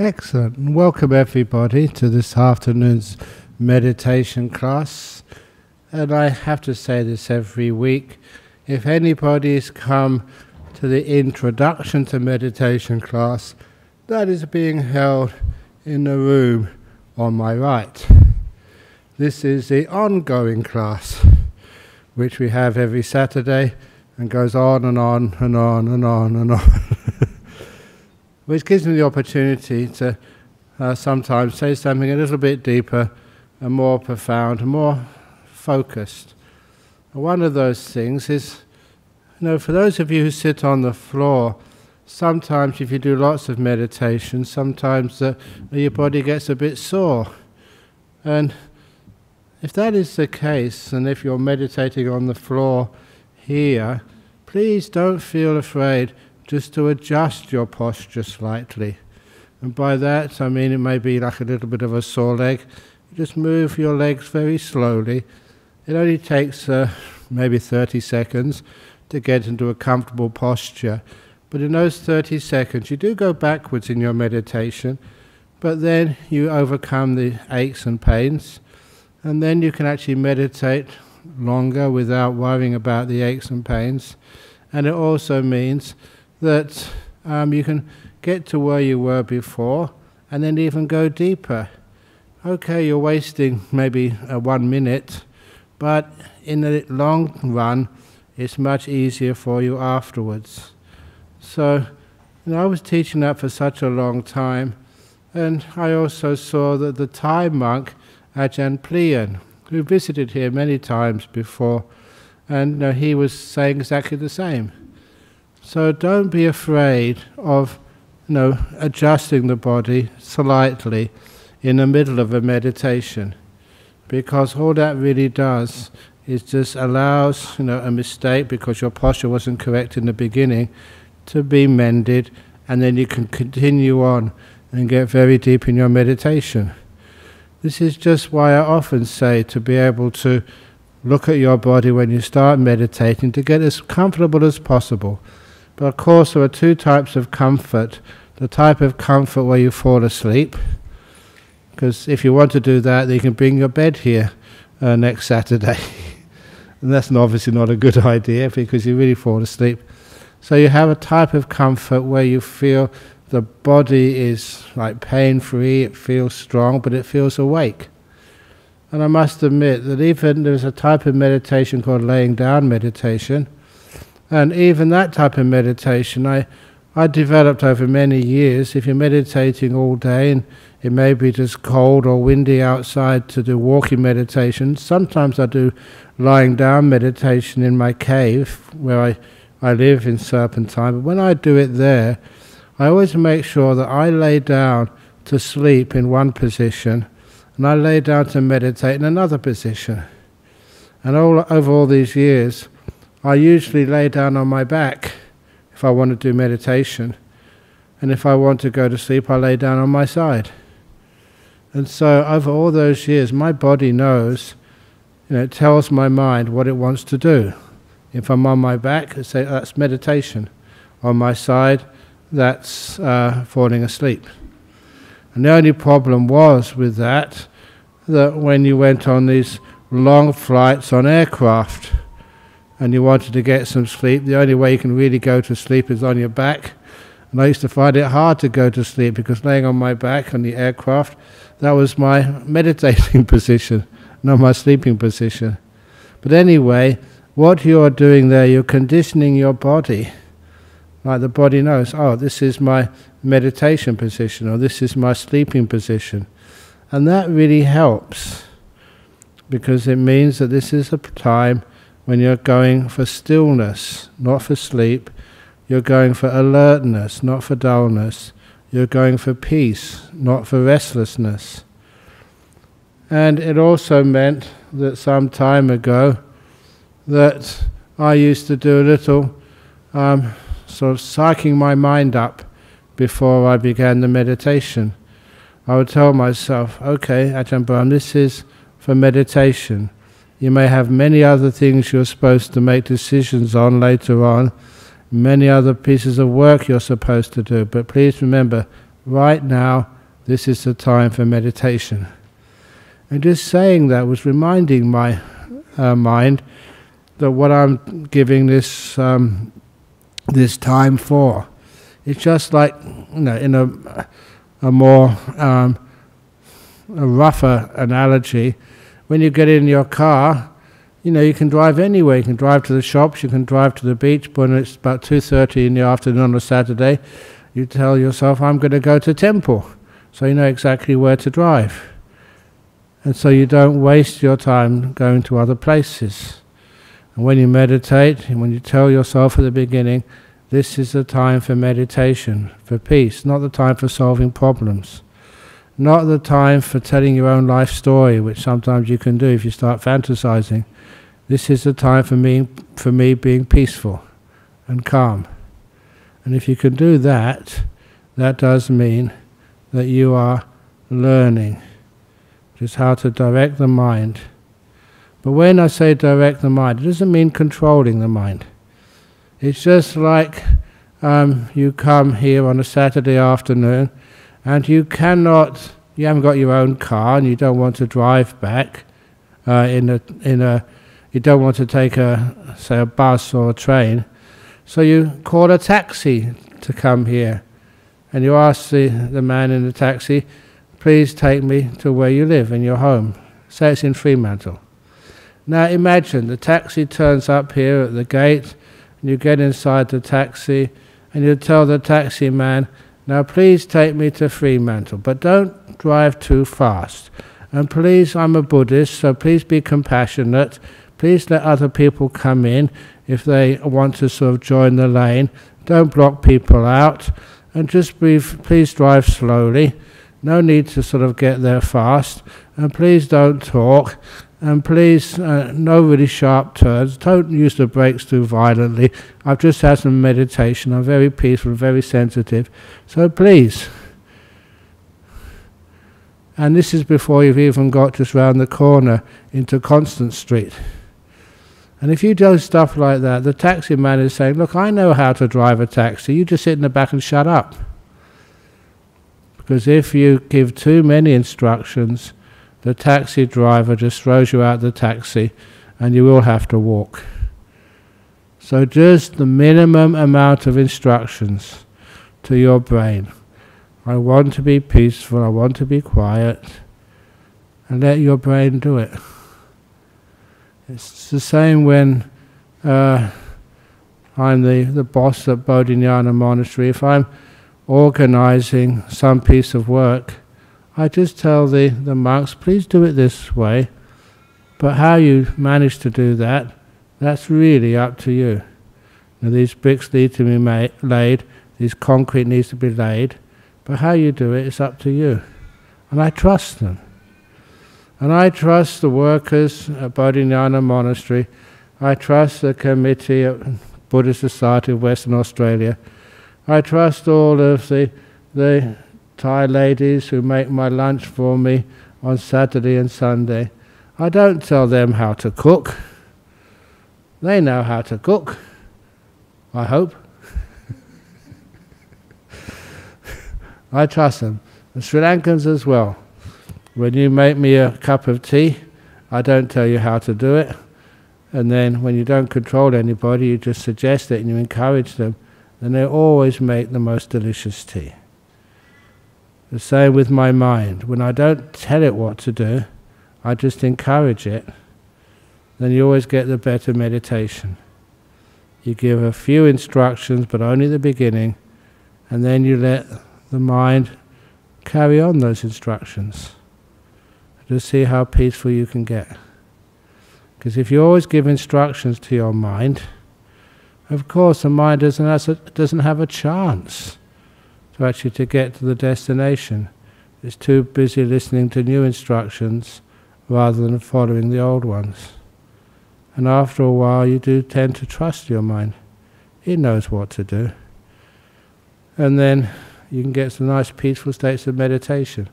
Excellent. Welcome everybody to this afternoon's meditation class. And I have to say this every week. If anybody's come to the introduction to meditation class, that is being held in the room on my right. This is the ongoing class, which we have every Saturday and goes on and on and on and on and on. which gives me the opportunity to uh, sometimes say something a little bit deeper and more profound and more focused. One of those things is, you know, for those of you who sit on the floor, sometimes if you do lots of meditation, sometimes uh, your body gets a bit sore. And if that is the case, and if you're meditating on the floor here, please don't feel afraid just to adjust your posture slightly. And by that I mean it may be like a little bit of a sore leg. You just move your legs very slowly. It only takes uh, maybe 30 seconds to get into a comfortable posture. But in those 30 seconds, you do go backwards in your meditation, but then you overcome the aches and pains, and then you can actually meditate longer without worrying about the aches and pains. And it also means that um, you can get to where you were before and then even go deeper. Okay, you're wasting maybe uh, one minute, but in the long run, it's much easier for you afterwards. So, you know, I was teaching that for such a long time, and I also saw that the Thai monk Ajahn Plian, who visited here many times before, and you know, he was saying exactly the same. So don't be afraid of you know, adjusting the body slightly in the middle of a meditation. Because all that really does is just allows you know, a mistake because your posture wasn't correct in the beginning to be mended and then you can continue on and get very deep in your meditation. This is just why I often say to be able to look at your body when you start meditating to get as comfortable as possible but of course, there are two types of comfort. The type of comfort where you fall asleep, because if you want to do that, then you can bring your bed here uh, next Saturday. and that's obviously not a good idea because you really fall asleep. So you have a type of comfort where you feel the body is like pain free, it feels strong, but it feels awake. And I must admit that even there's a type of meditation called laying down meditation and even that type of meditation, I, I developed over many years. If you're meditating all day and it may be just cold or windy outside to do walking meditation, sometimes I do lying down meditation in my cave where I, I live in Serpentine. But when I do it there, I always make sure that I lay down to sleep in one position and I lay down to meditate in another position. And all, over all these years, I usually lay down on my back if I want to do meditation. And if I want to go to sleep, I lay down on my side. And so, over all those years, my body knows, you know, it tells my mind what it wants to do. If I'm on my back, I say that's meditation. On my side, that's uh, falling asleep. And the only problem was with that, that when you went on these long flights on aircraft, and you wanted to get some sleep, the only way you can really go to sleep is on your back. And I used to find it hard to go to sleep because laying on my back on the aircraft, that was my meditating position, not my sleeping position. But anyway, what you're doing there, you're conditioning your body. Like the body knows, oh, this is my meditation position, or this is my sleeping position. And that really helps because it means that this is a time when you're going for stillness, not for sleep. You're going for alertness, not for dullness. You're going for peace, not for restlessness. And it also meant that some time ago that I used to do a little um, sort of psyching my mind up before I began the meditation. I would tell myself, okay, Ajahn Brahm, this is for meditation. You may have many other things you're supposed to make decisions on later on, many other pieces of work you're supposed to do, but please remember, right now, this is the time for meditation. And just saying that was reminding my uh, mind that what I'm giving this um, this time for. It's just like you know, in a a more um, a rougher analogy, when you get in your car, you know you can drive anywhere. You can drive to the shops, you can drive to the beach. But when it's about two thirty in the afternoon on a Saturday, you tell yourself, "I'm going to go to temple," so you know exactly where to drive, and so you don't waste your time going to other places. And when you meditate, and when you tell yourself at the beginning, this is the time for meditation, for peace, not the time for solving problems. Not the time for telling your own life story, which sometimes you can do if you start fantasizing. This is the time for me, for me being peaceful and calm. And if you can do that, that does mean that you are learning just how to direct the mind but when I say direct the mind, it doesn't mean controlling the mind. It's just like um, you come here on a Saturday afternoon and you cannot, you haven't got your own car and you don't want to drive back uh, in a, in a, you don't want to take a, say, a bus or a train. So you call a taxi to come here and you ask the, the man in the taxi, please take me to where you live in your home. Say it's in Fremantle. Now imagine the taxi turns up here at the gate, and you get inside the taxi, and you tell the taxi man, now please take me to Fremantle, but don't drive too fast. And please, I'm a Buddhist, so please be compassionate. Please let other people come in if they want to sort of join the lane. Don't block people out. And just please drive slowly. No need to sort of get there fast. And please don't talk and please, uh, no really sharp turns. Don't use the brakes too violently. I've just had some meditation. I'm very peaceful, very sensitive. So please. And this is before you've even got just round the corner into Constant Street. And if you do stuff like that, the taxi man is saying, Look, I know how to drive a taxi. You just sit in the back and shut up. Because if you give too many instructions, the taxi driver just throws you out the taxi and you will have to walk. So just the minimum amount of instructions to your brain. I want to be peaceful, I want to be quiet, and let your brain do it. It's the same when uh, I'm the, the boss at Bodhinyana Monastery. If I'm organizing some piece of work, I just tell the, the monks, please do it this way. But how you manage to do that, that's really up to you. Now, these bricks need to be laid, this concrete needs to be laid, but how you do it is up to you. And I trust them. And I trust the workers at Bodhinyana Monastery. I trust the committee at Buddhist Society of Western Australia. I trust all of the, the Thai ladies who make my lunch for me on Saturday and Sunday. I don't tell them how to cook. They know how to cook. I hope. I trust them. The Sri Lankans as well. When you make me a cup of tea, I don't tell you how to do it. And then when you don't control anybody, you just suggest it and you encourage them, then they always make the most delicious tea. The same with my mind. When I don't tell it what to do, I just encourage it, then you always get the better meditation. You give a few instructions, but only the beginning, and then you let the mind carry on those instructions to see how peaceful you can get. Because if you always give instructions to your mind, of course the mind doesn't have a, doesn't have a chance actually to get to the destination. It's too busy listening to new instructions rather than following the old ones. And after a while, you do tend to trust your mind. It knows what to do. And then you can get some nice peaceful states of meditation.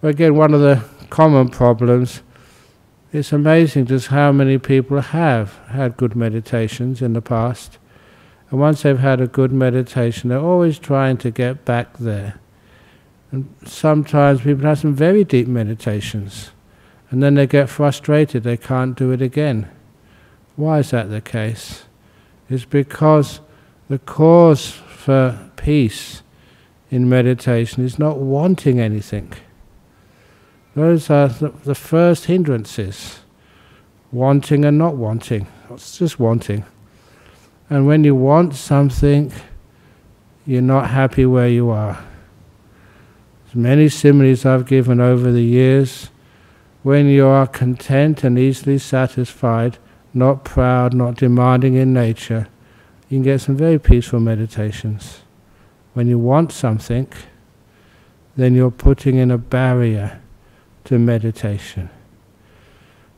But again, one of the common problems, it's amazing just how many people have had good meditations in the past and once they've had a good meditation, they're always trying to get back there. And sometimes people have some very deep meditations, and then they get frustrated, they can't do it again. Why is that the case? It's because the cause for peace in meditation is not wanting anything. Those are the, the first hindrances wanting and not wanting. It's just wanting. And when you want something, you're not happy where you are. There's many similes I've given over the years. When you are content and easily satisfied, not proud, not demanding in nature, you can get some very peaceful meditations. When you want something, then you're putting in a barrier to meditation.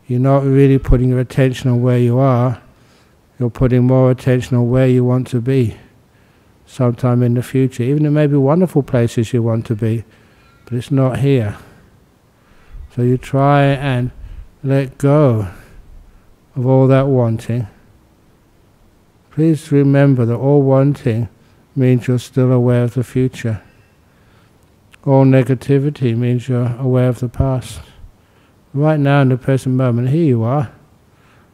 You're not really putting your attention on where you are, you're putting more attention on where you want to be sometime in the future. Even there may be wonderful places you want to be, but it's not here. So you try and let go of all that wanting. Please remember that all wanting means you're still aware of the future. All negativity means you're aware of the past. Right now, in the present moment, here you are.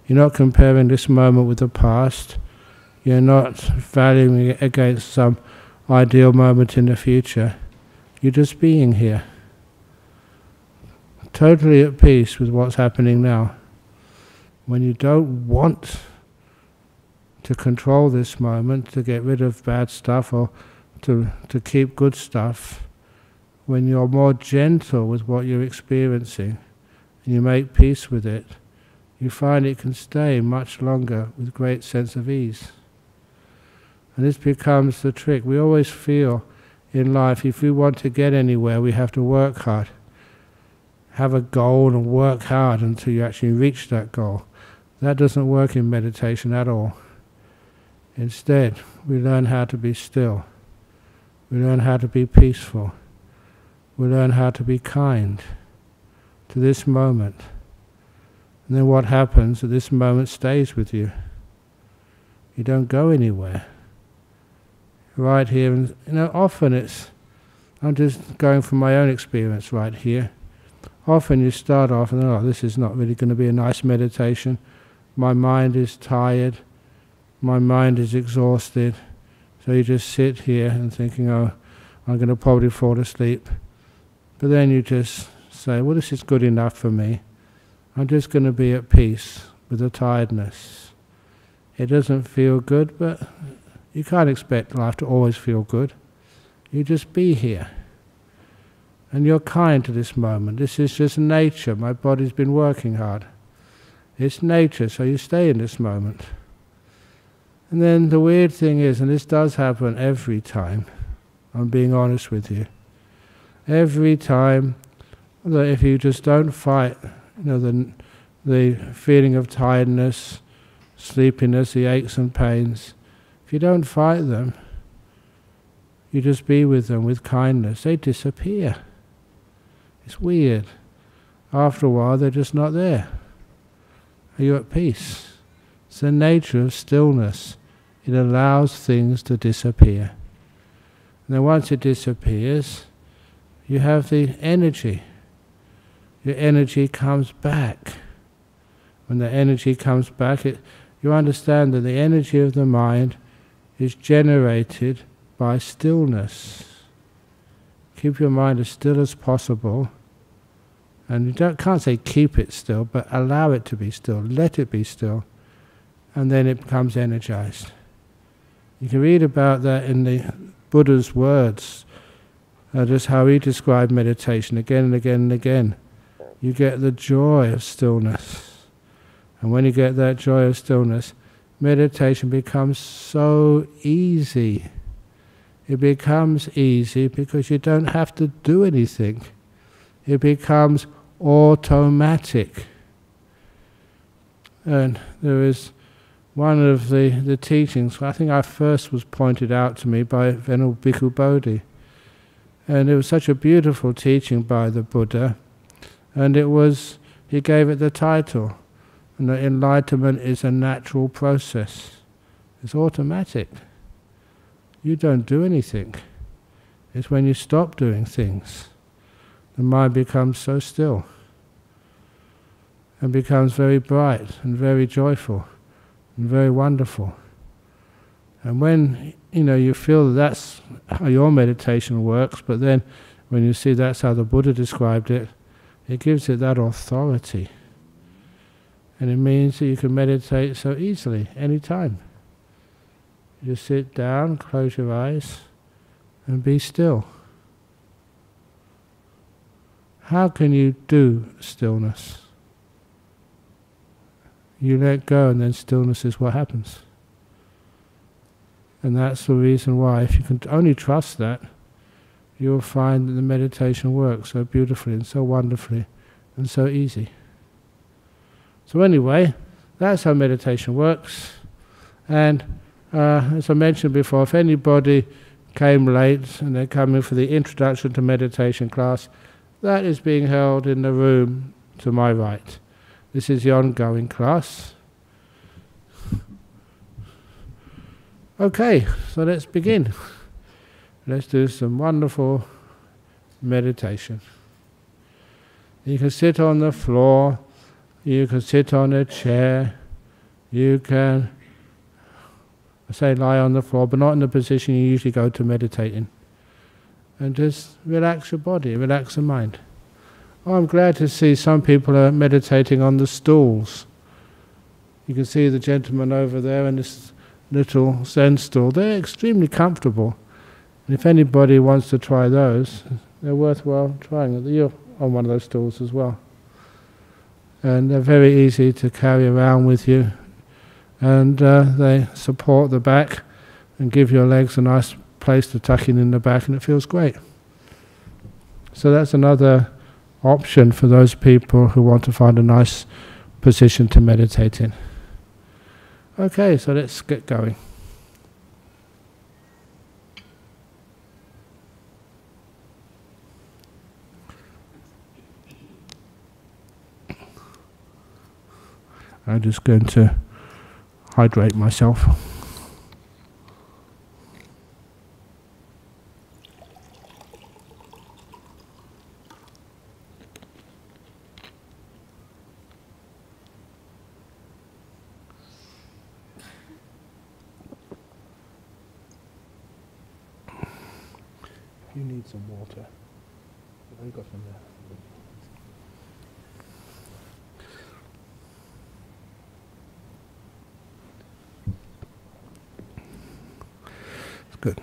You're not comparing this moment with the past. You're not valuing it against some ideal moment in the future. You're just being here. Totally at peace with what's happening now. When you don't want to control this moment, to get rid of bad stuff or to, to keep good stuff, when you're more gentle with what you're experiencing and you make peace with it, you find it can stay much longer with great sense of ease. And this becomes the trick. We always feel in life if we want to get anywhere, we have to work hard. Have a goal and work hard until you actually reach that goal. That doesn't work in meditation at all. Instead, we learn how to be still. We learn how to be peaceful we learn how to be kind to this moment. And then what happens at this moment stays with you. You don't go anywhere. Right here, and you know, often it's, I'm just going from my own experience right here. Often you start off and, oh, this is not really going to be a nice meditation. My mind is tired. My mind is exhausted. So you just sit here and thinking, oh, I'm going to probably fall asleep. But then you just say, well, this is good enough for me. I'm just going to be at peace with the tiredness. It doesn't feel good, but you can't expect life to always feel good. You just be here. And you're kind to this moment. This is just nature. My body's been working hard. It's nature, so you stay in this moment. And then the weird thing is, and this does happen every time, I'm being honest with you every time that if you just don't fight, you know, the, the feeling of tiredness, sleepiness, the aches and pains, if you don't fight them, you just be with them with kindness, they disappear. It's weird. After a while, they're just not there. Are you at peace? It's the nature of stillness. It allows things to disappear. And then once it disappears, you have the energy. Your energy comes back. When the energy comes back, it, you understand that the energy of the mind is generated by stillness. Keep your mind as still as possible. And you don't, can't say keep it still, but allow it to be still. Let it be still. And then it becomes energized. You can read about that in the Buddha's words uh, just how he described meditation again and again and again. You get the joy of stillness. And when you get that joy of stillness, meditation becomes so easy. It becomes easy because you don't have to do anything. It becomes automatic. And there is one of the, the teachings, I think I first was pointed out to me by Venerable Bhikkhu Bodhi and it was such a beautiful teaching by the Buddha. And it was, he gave it the title, and the enlightenment is a natural process. It's automatic. You don't do anything. It's when you stop doing things. The mind becomes so still and becomes very bright and very joyful and very wonderful. And when you know you feel that that's how your meditation works, but then when you see that's how the Buddha described it, it gives it that authority. And it means that you can meditate so easily, anytime. You just sit down, close your eyes, and be still. How can you do stillness? You let go, and then stillness is what happens. And that's the reason why, if you can only trust that, you'll find that the meditation works so beautifully and so wonderfully and so easy. So, anyway, that's how meditation works. And uh, as I mentioned before, if anybody came late and they're coming for the introduction to meditation class, that is being held in the room to my right. This is the ongoing class. Okay, so let's begin. Let's do some wonderful meditation. You can sit on the floor, you can sit on a chair, you can, I say lie on the floor, but not in the position you usually go to meditate in. And just relax your body, relax the mind. Oh, I'm glad to see some people are meditating on the stools. You can see the gentleman over there in this little Zen stool, they're extremely comfortable. If anybody wants to try those, they're worthwhile trying. You're on one of those stools as well. And they're very easy to carry around with you. And uh, they support the back and give your legs a nice place to tuck in in the back, and it feels great. So that's another option for those people who want to find a nice position to meditate in. Okay, so let's get going. I'm just going to hydrate myself. you need some water, I've got some there. It's good.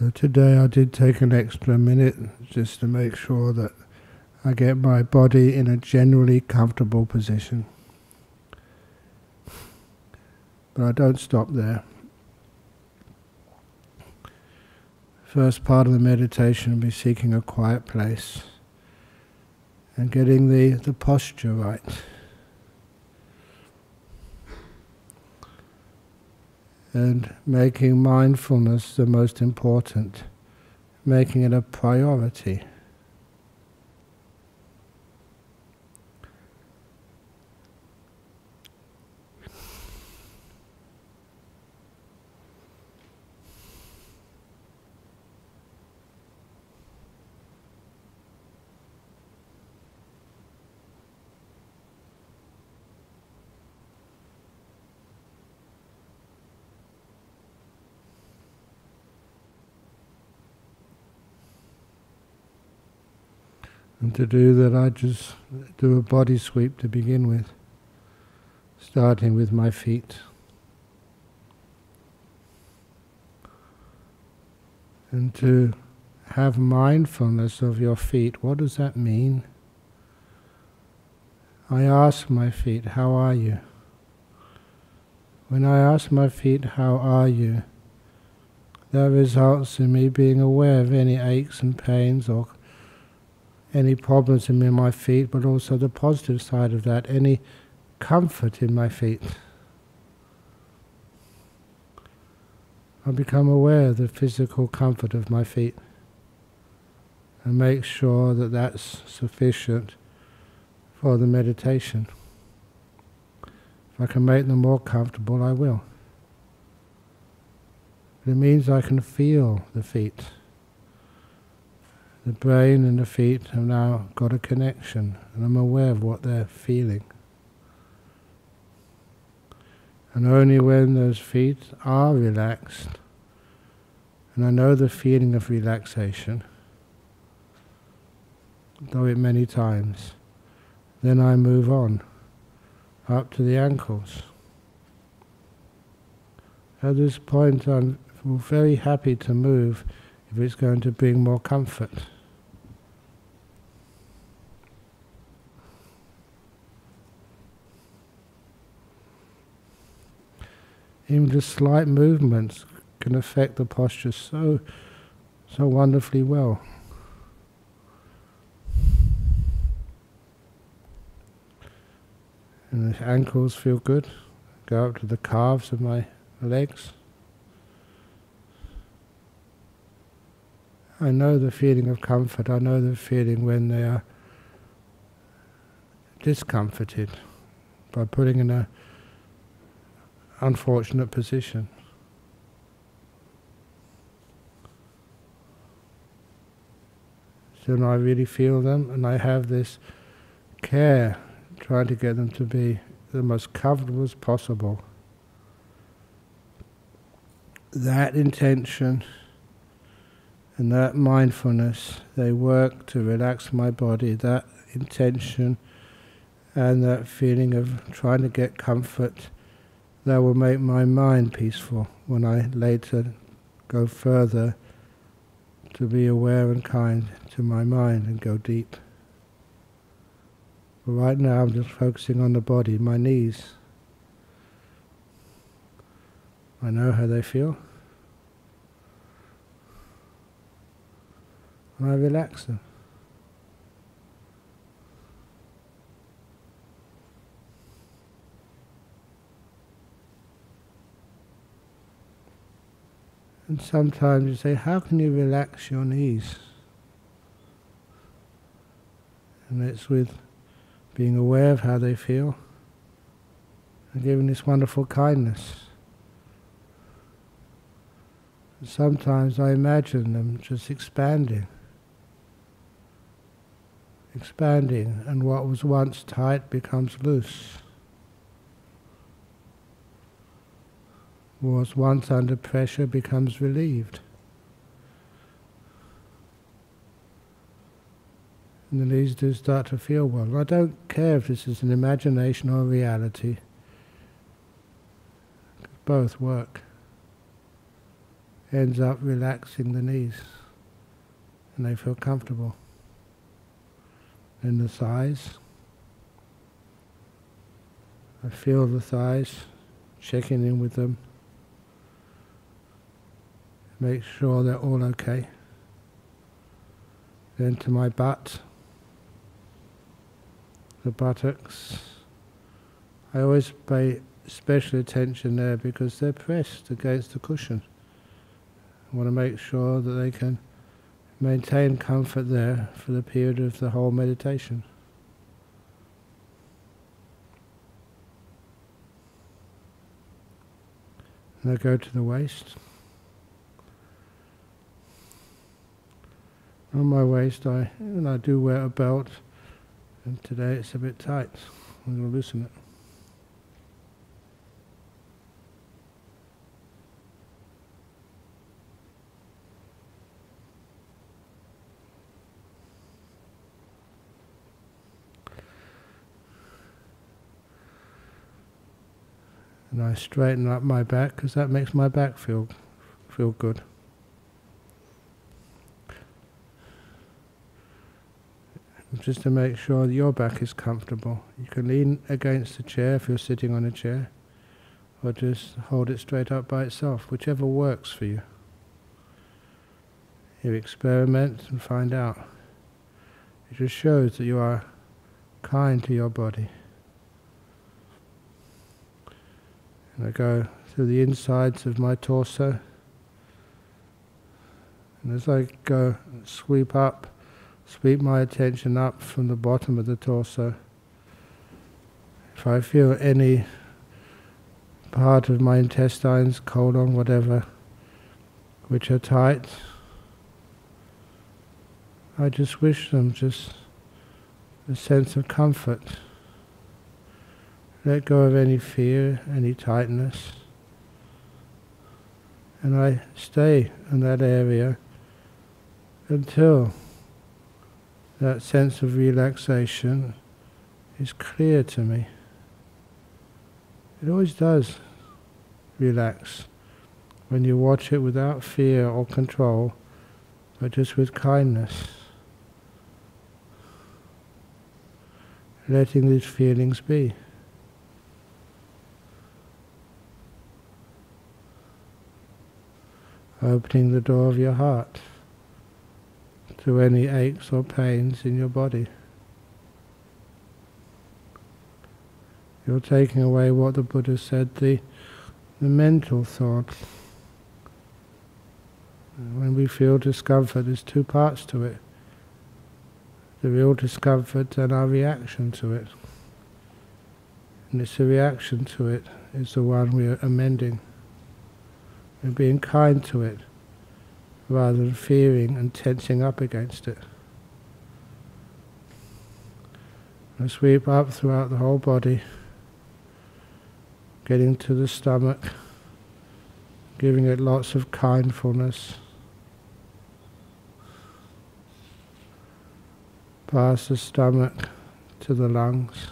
So today I did take an extra minute just to make sure that I get my body in a generally comfortable position. But I don't stop there. First part of the meditation will be seeking a quiet place and getting the, the posture right. And making mindfulness the most important, making it a priority. And to do that, I just do a body sweep to begin with, starting with my feet. And to have mindfulness of your feet, what does that mean? I ask my feet, How are you? When I ask my feet, How are you? that results in me being aware of any aches and pains or any problems in my feet, but also the positive side of that, any comfort in my feet. I become aware of the physical comfort of my feet and make sure that that's sufficient for the meditation. If I can make them more comfortable, I will. But it means I can feel the feet. The brain and the feet have now got a connection, and I'm aware of what they're feeling. And only when those feet are relaxed, and I know the feeling of relaxation, though it many times, then I move on up to the ankles. At this point, I'm very happy to move if it's going to bring more comfort. Even just slight movements can affect the posture so, so wonderfully well. And the ankles feel good. Go up to the calves of my legs. I know the feeling of comfort. I know the feeling when they are discomforted by putting in a unfortunate position. So I really feel them, and I have this care trying to get them to be the most comfortable as possible. That intention and that mindfulness, they work to relax my body, that intention and that feeling of trying to get comfort that will make my mind peaceful when I later go further to be aware and kind to my mind and go deep. But right now I'm just focusing on the body, my knees. I know how they feel. And I relax them. And sometimes you say, How can you relax your knees? And it's with being aware of how they feel and giving this wonderful kindness. And sometimes I imagine them just expanding, expanding, and what was once tight becomes loose. was once under pressure becomes relieved. And the knees do start to feel well. I don't care if this is an imagination or reality. Both work. Ends up relaxing the knees and they feel comfortable. And the thighs. I feel the thighs, checking in with them make sure they're all okay. Then to my butt, the buttocks. I always pay special attention there because they're pressed against the cushion. I want to make sure that they can maintain comfort there for the period of the whole meditation. I go to the waist. on my waist I and I do wear a belt and today it's a bit tight. I'm going to loosen it. And I straighten up my back because that makes my back feel feel good. just to make sure that your back is comfortable. You can lean against the chair if you're sitting on a chair, or just hold it straight up by itself, whichever works for you. You experiment and find out. It just shows that you are kind to your body. And I go through the insides of my torso. And as I go, sweep up, sweep my attention up from the bottom of the torso. If I feel any part of my intestines, colon, whatever, which are tight, I just wish them just a sense of comfort. Let go of any fear, any tightness. And I stay in that area until that sense of relaxation is clear to me. It always does relax when you watch it without fear or control, but just with kindness. Letting these feelings be. Opening the door of your heart to any aches or pains in your body. You're taking away what the Buddha said, the, the mental thought. When we feel discomfort, there's two parts to it. The real discomfort and our reaction to it. And it's the reaction to it is the one we're amending. We're being kind to it rather than fearing and tensing up against it. And sweep up throughout the whole body, getting to the stomach, giving it lots of kindfulness. Past the stomach to the lungs.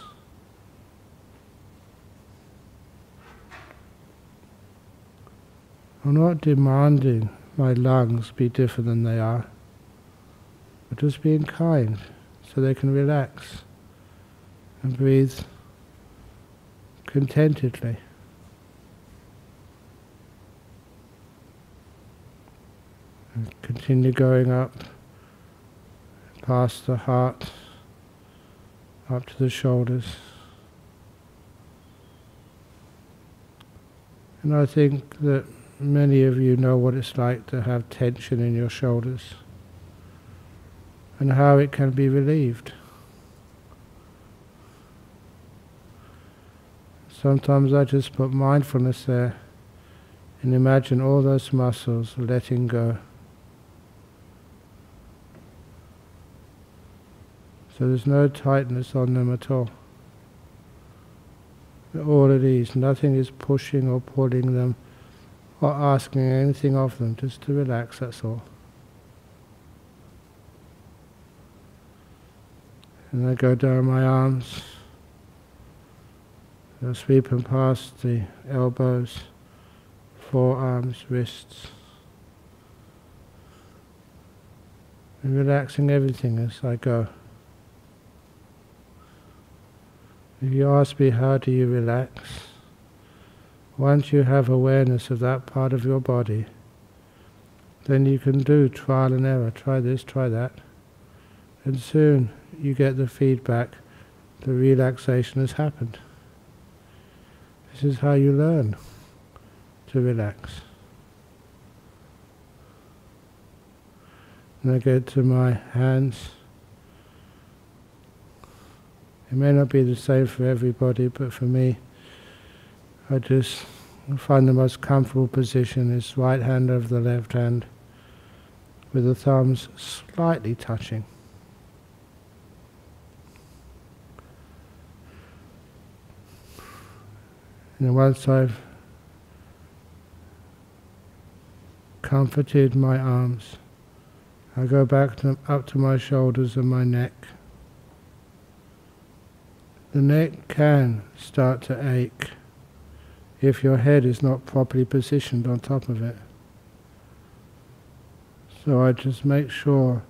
I'm not demanding my lungs be different than they are, but just being kind so they can relax and breathe contentedly. And continue going up past the heart, up to the shoulders. And I think that Many of you know what it's like to have tension in your shoulders and how it can be relieved. Sometimes I just put mindfulness there and imagine all those muscles letting go. So there's no tightness on them at all. They're All at ease, nothing is pushing or pulling them or asking anything of them, just to relax, that's all. And I go down my arms, I sweeping past the elbows, forearms, wrists, and relaxing everything as I go. If you ask me how do you relax, once you have awareness of that part of your body, then you can do trial and error. Try this, try that. And soon you get the feedback the relaxation has happened. This is how you learn to relax. And I get to my hands. It may not be the same for everybody, but for me, I just find the most comfortable position is right hand over the left hand with the thumbs slightly touching. And once I've comforted my arms, I go back to, up to my shoulders and my neck. The neck can start to ache if your head is not properly positioned on top of it. So I just make sure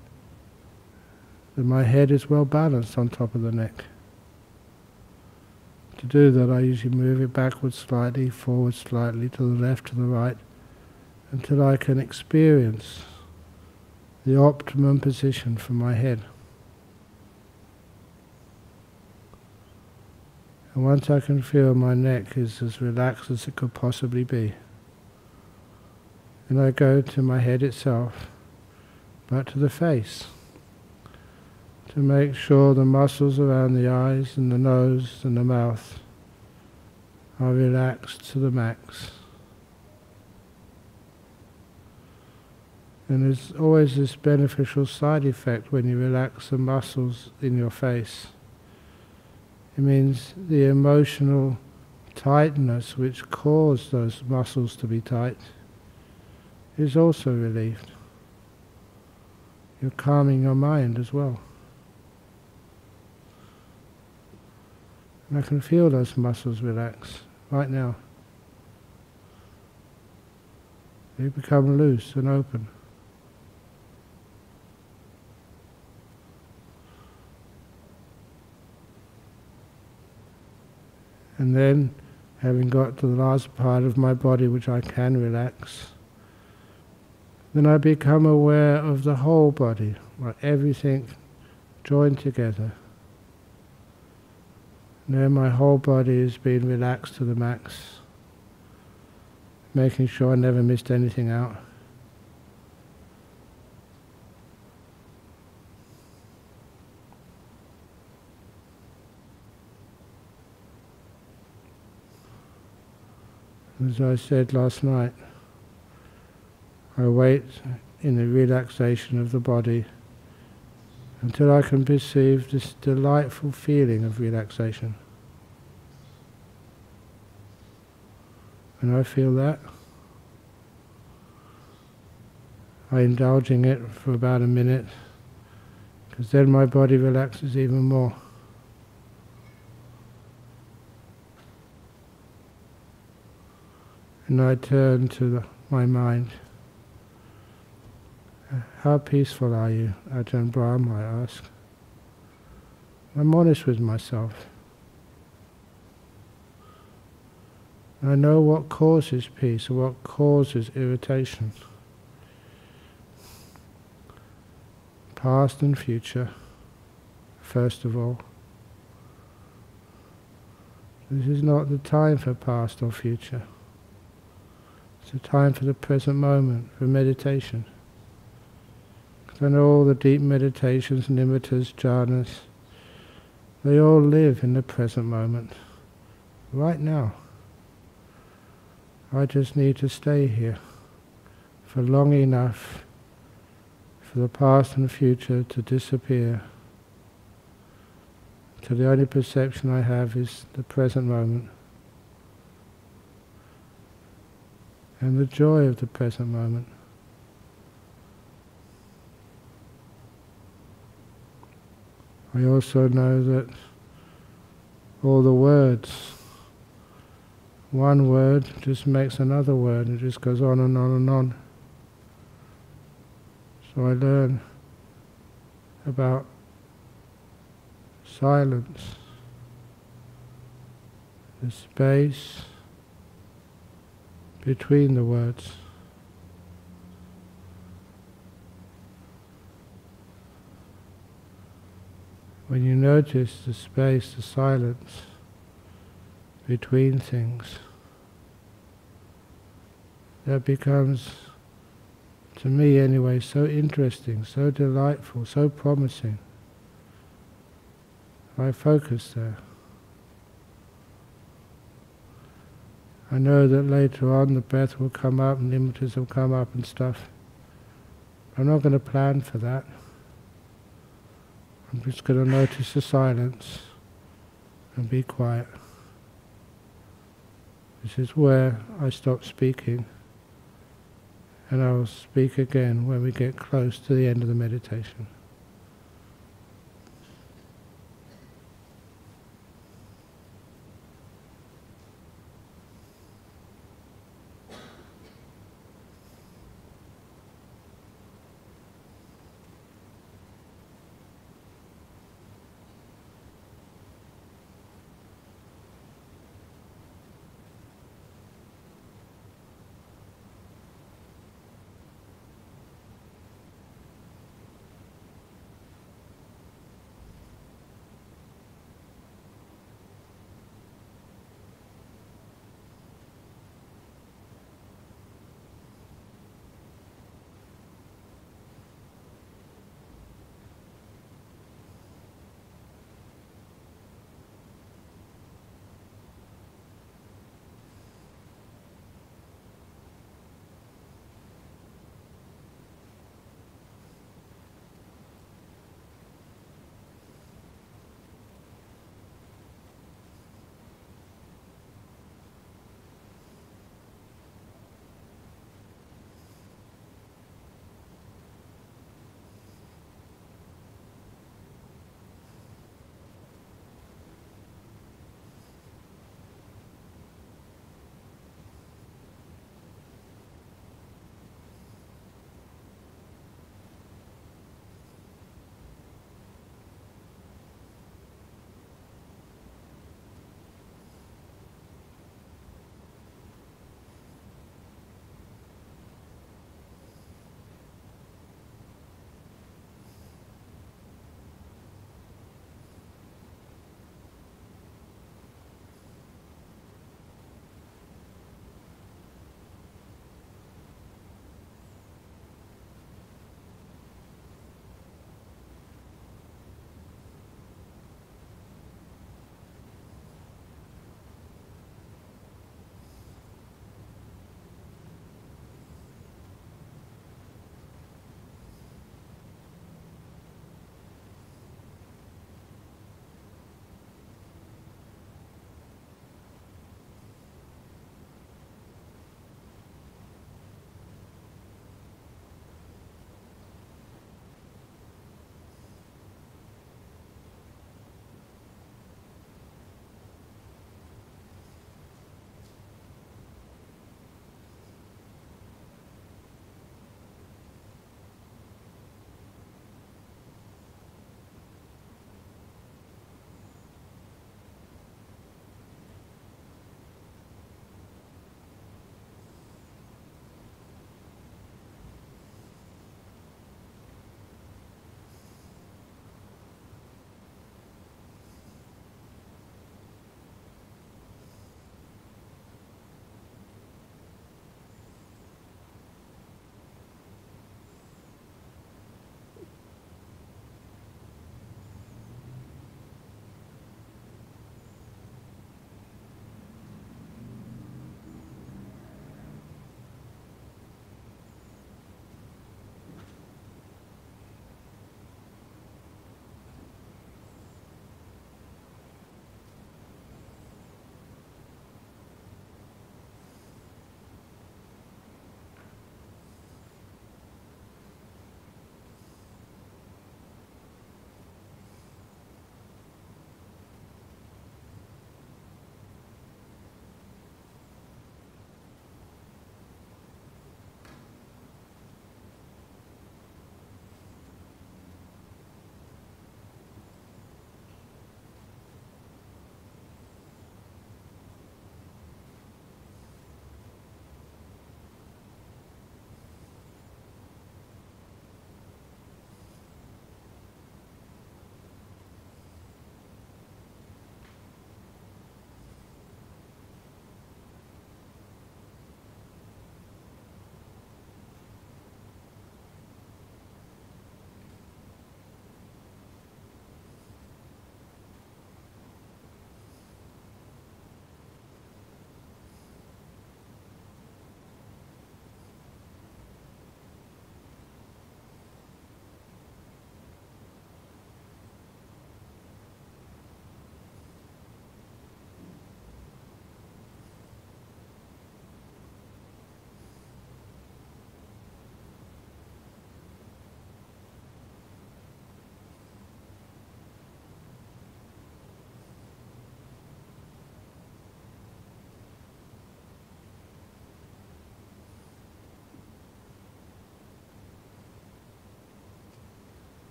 that my head is well balanced on top of the neck. To do that, I usually move it backwards slightly, forward slightly, to the left, to the right, until I can experience the optimum position for my head. And once I can feel my neck is as relaxed as it could possibly be, then I go to my head itself, but to the face, to make sure the muscles around the eyes and the nose and the mouth are relaxed to the max. And there's always this beneficial side effect when you relax the muscles in your face. It means the emotional tightness which caused those muscles to be tight is also relieved. You're calming your mind as well. And I can feel those muscles relax right now. They become loose and open. And then, having got to the last part of my body which I can relax, then I become aware of the whole body, like everything joined together. Now my whole body is being relaxed to the max, making sure I never missed anything out. As I said last night, I wait in the relaxation of the body until I can perceive this delightful feeling of relaxation. And I feel that. I indulge in it for about a minute, because then my body relaxes even more. And I turn to the, my mind. How peaceful are you, Ajahn Brahm, I ask. I'm honest with myself. I know what causes peace and what causes irritation. Past and future, first of all. This is not the time for past or future. It's a time for the present moment, for meditation. Know all the deep meditations, nimittas, jhanas, they all live in the present moment, right now. I just need to stay here for long enough for the past and future to disappear So the only perception I have is the present moment. And the joy of the present moment. I also know that all the words, one word just makes another word, and it just goes on and on and on. So I learn about silence, the space, between the words. When you notice the space, the silence between things, that becomes, to me anyway, so interesting, so delightful, so promising. I focus there. I know that later on the breath will come up and images will come up and stuff. I'm not going to plan for that. I'm just going to notice the silence and be quiet. This is where I stop speaking and I'll speak again when we get close to the end of the meditation.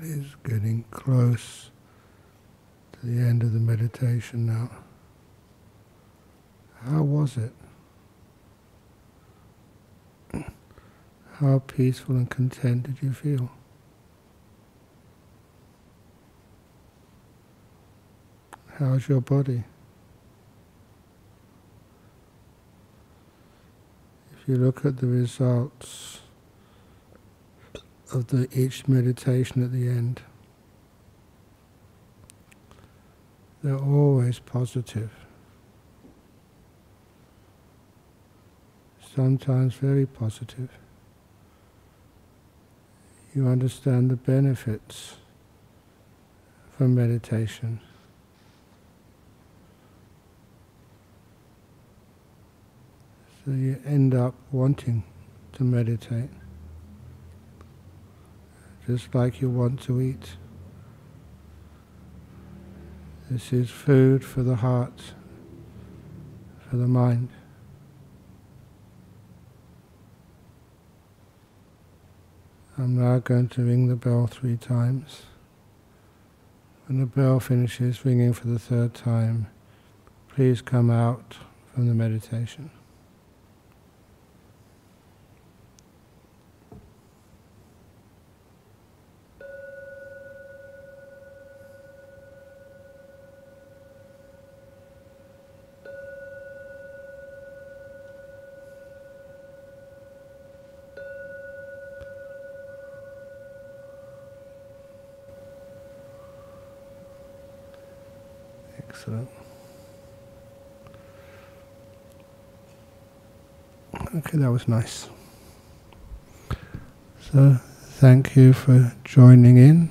It is getting close to the end of the meditation now. How was it? How peaceful and content did you feel? How's your body? If you look at the results of the each meditation at the end, they're always positive. Sometimes very positive you understand the benefits from meditation. So you end up wanting to meditate, just like you want to eat. This is food for the heart, for the mind. I'm now going to ring the bell three times. When the bell finishes ringing for the third time, please come out from the meditation. Excellent. Okay, that was nice. So, thank you for joining in.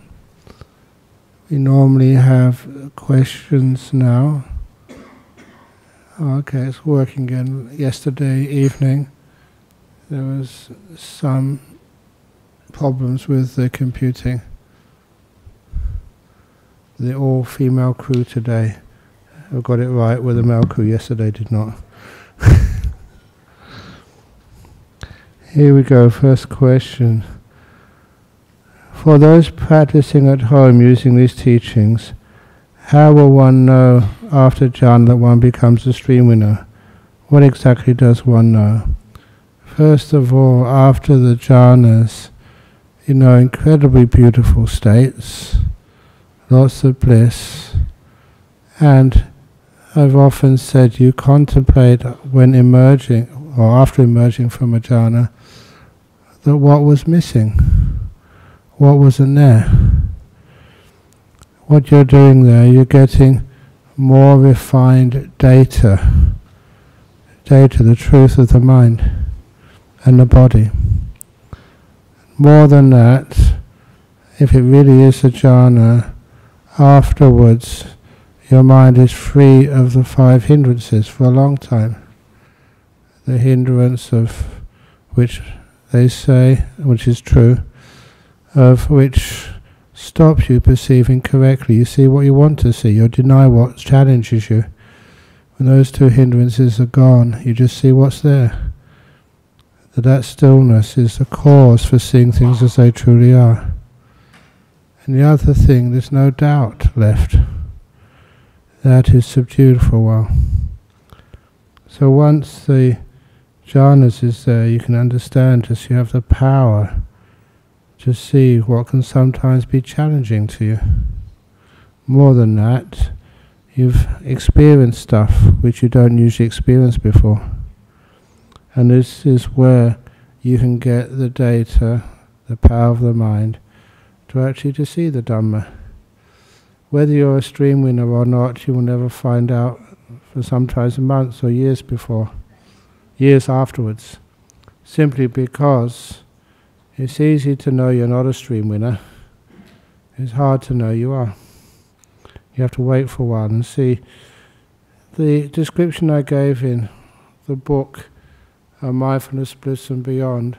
We normally have questions now. Okay, it's working again. Yesterday evening, there was some problems with the computing. The all-female crew today I got it right where the male crew yesterday did not. Here we go, first question. For those practicing at home using these teachings, how will one know after jhana that one becomes a stream winner? What exactly does one know? First of all, after the jhanas, you know, incredibly beautiful states, lots of bliss, and I've often said you contemplate when emerging or after emerging from a jhana that what was missing, what wasn't there. What you're doing there, you're getting more refined data, data, the truth of the mind and the body. More than that, if it really is a jhana, afterwards your mind is free of the five hindrances for a long time. The hindrance of which they say, which is true, of which stops you perceiving correctly. You see what you want to see, you deny what challenges you. When those two hindrances are gone, you just see what's there. That that stillness is the cause for seeing things as they truly are. And the other thing, there's no doubt left that is subdued for a while. So once the jhanas is there, you can understand as you have the power to see what can sometimes be challenging to you. More than that, you've experienced stuff which you don't usually experience before. And this is where you can get the data, the power of the mind, to actually to see the Dhamma. Whether you're a stream winner or not, you will never find out for sometimes months or years before, years afterwards, simply because it's easy to know you're not a stream winner. It's hard to know you are. You have to wait for one and see. The description I gave in the book, uh, Mindfulness, Bliss and Beyond,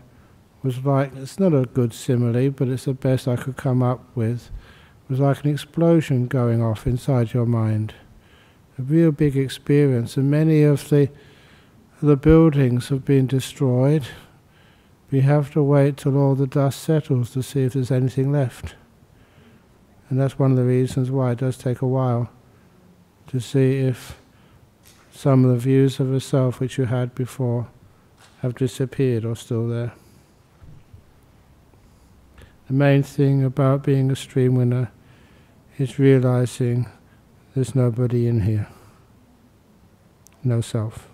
was like, it's not a good simile, but it's the best I could come up with It was like an explosion going off inside your mind. A real big experience, and many of the the buildings have been destroyed. We have to wait till all the dust settles to see if there's anything left. And that's one of the reasons why it does take a while to see if some of the views of a self which you had before have disappeared or still there. The main thing about being a stream winner is realizing there's nobody in here, no self.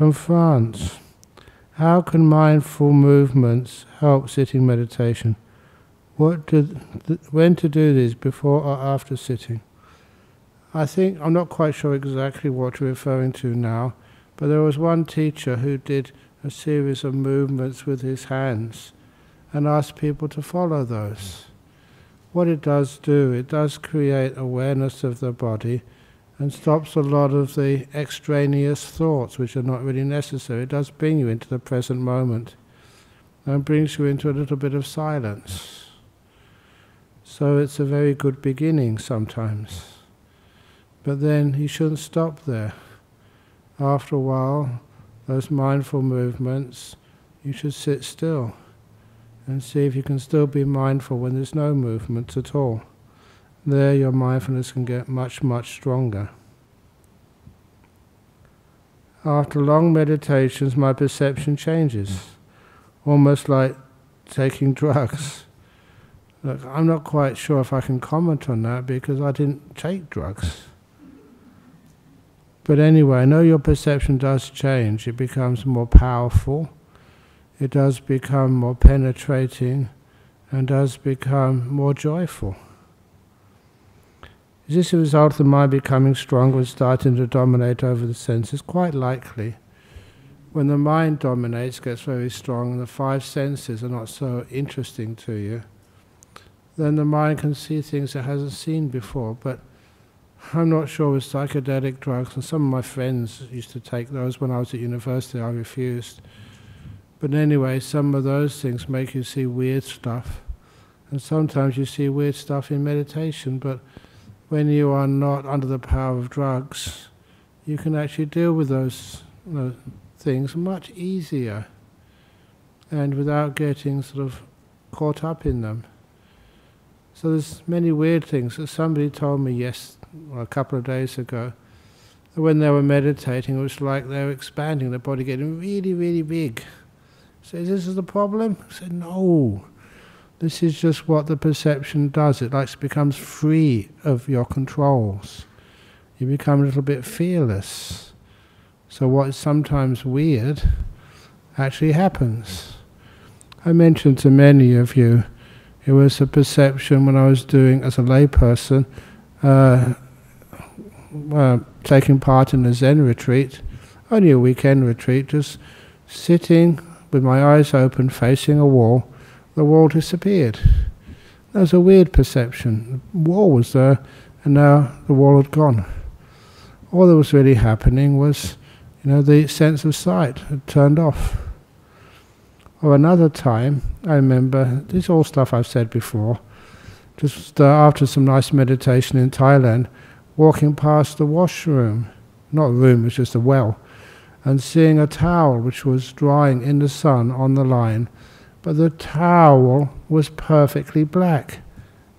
From France, how can mindful movements help sitting meditation? What to, when to do this, before or after sitting? I think, I'm not quite sure exactly what you're referring to now, but there was one teacher who did a series of movements with his hands and asked people to follow those. What it does do, it does create awareness of the body and stops a lot of the extraneous thoughts which are not really necessary. It does bring you into the present moment and brings you into a little bit of silence. So it's a very good beginning sometimes. But then you shouldn't stop there. After a while, those mindful movements, you should sit still and see if you can still be mindful when there's no movement at all. There, your mindfulness can get much, much stronger. After long meditations, my perception changes, almost like taking drugs. Look, I'm not quite sure if I can comment on that because I didn't take drugs. But anyway, I know your perception does change. It becomes more powerful it does become more penetrating and does become more joyful. Is this a result of the mind becoming stronger and starting to dominate over the senses? Quite likely. When the mind dominates, gets very strong, and the five senses are not so interesting to you, then the mind can see things it hasn't seen before. But I'm not sure with psychedelic drugs, and some of my friends used to take those when I was at university, I refused but anyway, some of those things make you see weird stuff. And sometimes you see weird stuff in meditation, but when you are not under the power of drugs, you can actually deal with those you know, things much easier and without getting sort of caught up in them. So there's many weird things. Somebody told me yes, well, a couple of days ago, that when they were meditating, it was like they were expanding, their body getting really, really big. Says, this is the problem? I said, no. This is just what the perception does. It like becomes free of your controls. You become a little bit fearless. So what is sometimes weird actually happens. I mentioned to many of you, it was a perception when I was doing, as a layperson, uh, uh, taking part in a Zen retreat, only a weekend retreat, just sitting with my eyes open, facing a wall, the wall disappeared. That was a weird perception. The wall was there, and now the wall had gone. All that was really happening was, you know, the sense of sight had turned off. Or another time, I remember, this is all stuff I've said before, just uh, after some nice meditation in Thailand, walking past the washroom, not a room, it was just a well, and seeing a towel which was drying in the sun on the line, but the towel was perfectly black.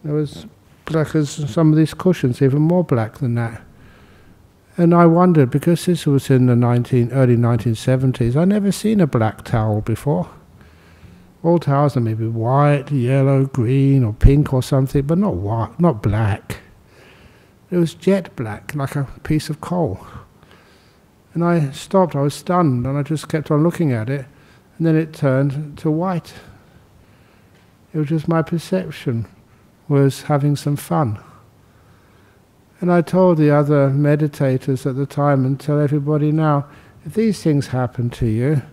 It was black as some of these cushions, even more black than that. And I wondered, because this was in the 19, early 1970s, I'd never seen a black towel before. All towels are maybe white, yellow, green, or pink or something, but not white, not black. It was jet black, like a piece of coal. And I stopped, I was stunned, and I just kept on looking at it, and then it turned to white. It was just my perception was having some fun. And I told the other meditators at the time and tell everybody now, if these things happen to you,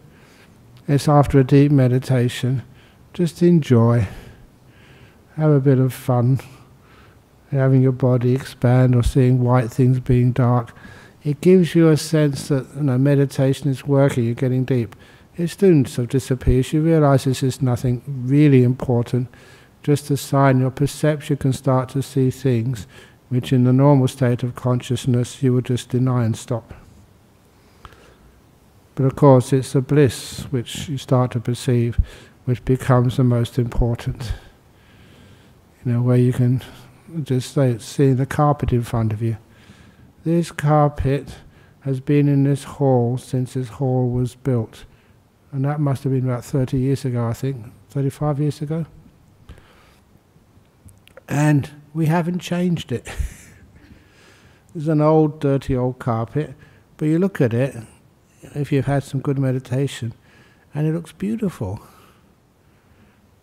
it's after a deep meditation, just enjoy. Have a bit of fun. Having your body expand or seeing white things being dark it gives you a sense that you know, meditation is working, you're getting deep. It soon sort of disappears. You realize this is nothing really important, just a sign your perception can start to see things which in the normal state of consciousness you would just deny and stop. But of course, it's the bliss which you start to perceive which becomes the most important. you know, where you can just say, see the carpet in front of you. This carpet has been in this hall since this hall was built. And that must have been about 30 years ago, I think, 35 years ago. And we haven't changed it. It's an old, dirty old carpet, but you look at it, if you've had some good meditation, and it looks beautiful.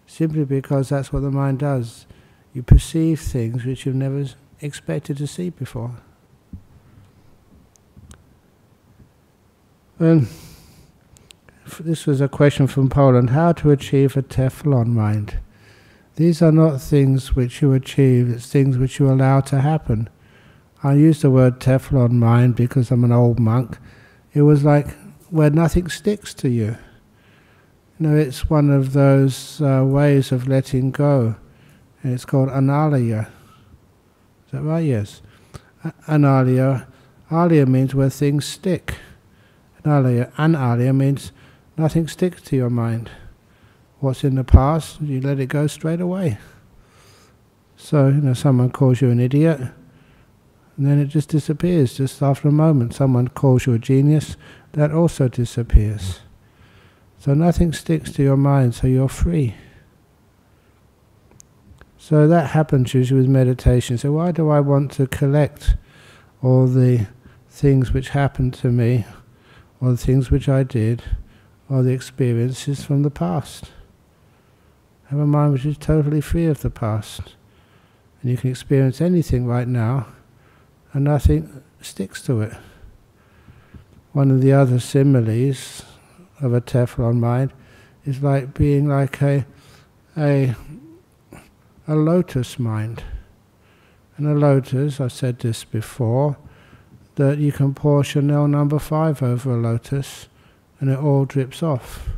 Simply because that's what the mind does. You perceive things which you've never expected to see before. And this was a question from Poland how to achieve a Teflon mind. These are not things which you achieve, it's things which you allow to happen. I use the word Teflon mind because I'm an old monk. It was like where nothing sticks to you. You know, it's one of those uh, ways of letting go. And it's called analaya. Is that right? Yes. Analaya. Alaya means where things stick. Analaya. Analaya means nothing sticks to your mind. What's in the past, you let it go straight away. So, you know, someone calls you an idiot and then it just disappears just after a moment. Someone calls you a genius, that also disappears. So nothing sticks to your mind, so you're free. So that happens usually with meditation. So why do I want to collect all the things which happened to me, or the things which I did, or the experiences from the past? Have a mind which is totally free of the past. And you can experience anything right now and nothing sticks to it. One of the other similes of a Teflon mind is like being like a, a, a lotus mind. And a lotus, I've said this before, that you can pour Chanel number five over a lotus and it all drips off.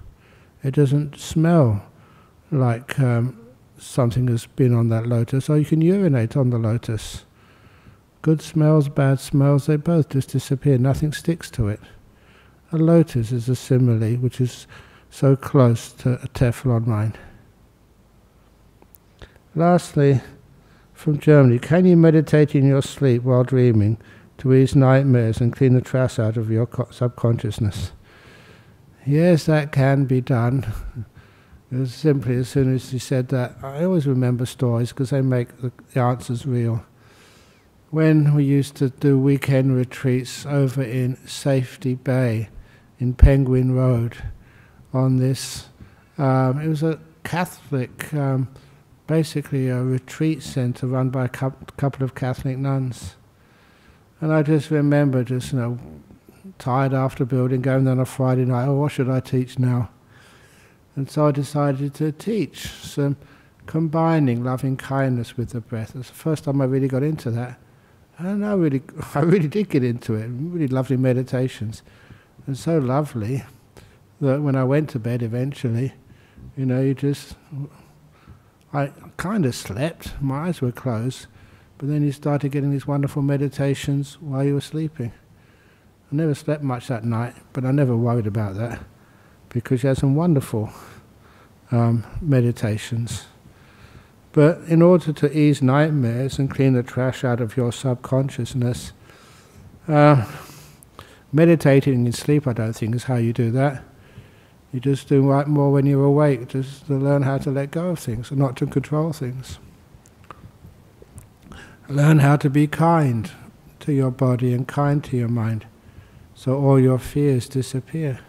It doesn't smell like um, something has been on that lotus, or you can urinate on the lotus. Good smells, bad smells, they both just disappear. Nothing sticks to it. A lotus is a simile which is so close to a Teflon mind. Lastly, from Germany, can you meditate in your sleep while dreaming to ease nightmares and clean the trash out of your subconsciousness? Yes, that can be done. Simply as soon as he said that, I always remember stories because they make the answers real when we used to do weekend retreats over in Safety Bay in Penguin Road on this, um, it was a Catholic, um, basically a retreat center run by a couple of Catholic nuns. And I just remember just, you know, tired after building, going there on a Friday night, oh, what should I teach now? And so I decided to teach some combining loving kindness with the breath. It's the first time I really got into that. And I really, I really did get into it. Really lovely meditations, and so lovely that when I went to bed eventually, you know, you just, I kind of slept. My eyes were closed, but then you started getting these wonderful meditations while you were sleeping. I never slept much that night, but I never worried about that because you had some wonderful um, meditations. But in order to ease nightmares and clean the trash out of your subconsciousness, uh, meditating in sleep, I don't think, is how you do that. You just do right more when you're awake, just to learn how to let go of things and not to control things. Learn how to be kind to your body and kind to your mind, so all your fears disappear.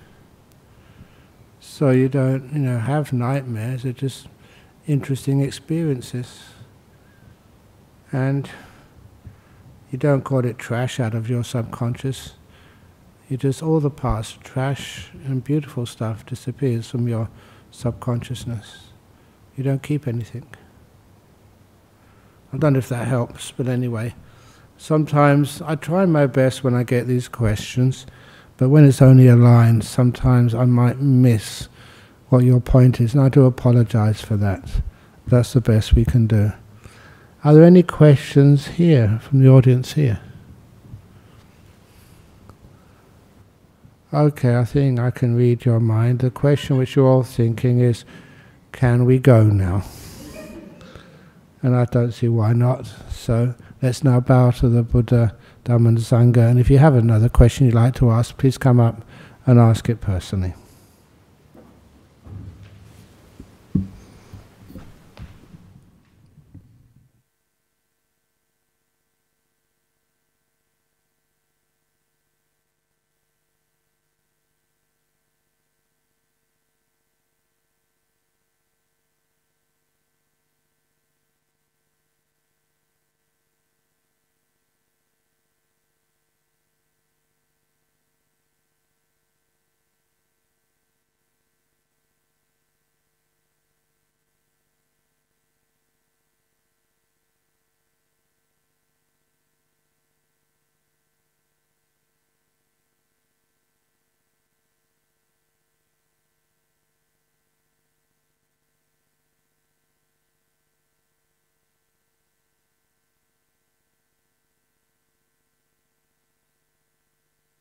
So you don't, you know, have nightmares. They're just interesting experiences. And you don't call it trash out of your subconscious. You just, all the past trash and beautiful stuff disappears from your subconsciousness. You don't keep anything. I don't know if that helps, but anyway. Sometimes I try my best when I get these questions, but when it's only a line, sometimes I might miss what your point is, and I do apologize for that. That's the best we can do. Are there any questions here from the audience here? Okay, I think I can read your mind. The question which you're all thinking is, can we go now? and I don't see why not. So let's now bow to the Buddha, Dhamma and Sangha. And if you have another question you'd like to ask, please come up and ask it personally.